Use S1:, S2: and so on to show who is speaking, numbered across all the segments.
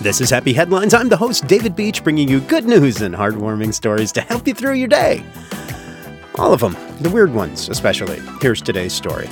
S1: This is Happy Headlines. I'm the host, David Beach, bringing you good news and heartwarming stories to help you through your day. All of them, the weird ones especially. Here's today's story.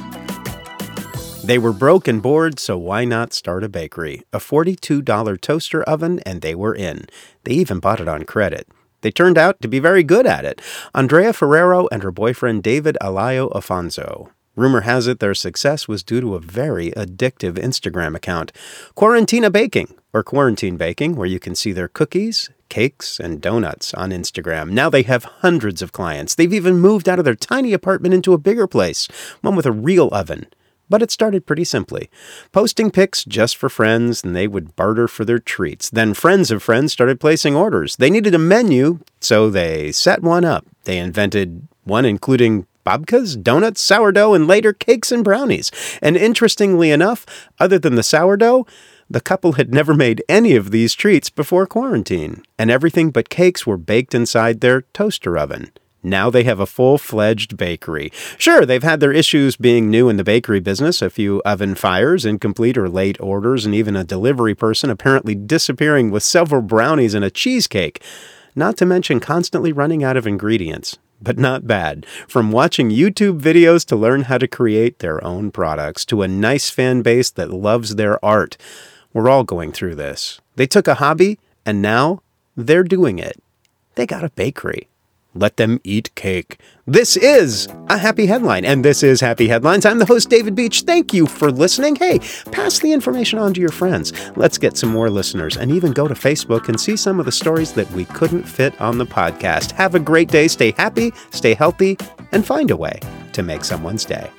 S1: They were broke and bored, so why not start a bakery? A $42 toaster oven, and they were in. They even bought it on credit. They turned out to be very good at it. Andrea Ferrero and her boyfriend David Alayo Afonso. Rumor has it their success was due to a very addictive Instagram account, Quarantina Baking, or Quarantine Baking, where you can see their cookies, cakes, and donuts on Instagram. Now they have hundreds of clients. They've even moved out of their tiny apartment into a bigger place, one with a real oven. But it started pretty simply. Posting pics just for friends, and they would barter for their treats. Then friends of friends started placing orders. They needed a menu, so they set one up. They invented one including babkas, donuts, sourdough, and later cakes and brownies. And interestingly enough, other than the sourdough, the couple had never made any of these treats before quarantine, and everything but cakes were baked inside their toaster oven. Now they have a full fledged bakery. Sure, they've had their issues being new in the bakery business a few oven fires, incomplete or late orders, and even a delivery person apparently disappearing with several brownies and a cheesecake. Not to mention constantly running out of ingredients but not bad. From watching YouTube videos to learn how to create their own products to a nice fan base that loves their art. We're all going through this. They took a hobby and now they're doing it. They got a bakery. Let them eat cake. This is a happy headline, and this is Happy Headlines. I'm the host, David Beach. Thank you for listening. Hey, pass the information on to your friends. Let's get some more listeners, and even go to Facebook and see some of the stories that we couldn't fit on the podcast. Have a great day. Stay happy, stay healthy, and find a way to make someone's day.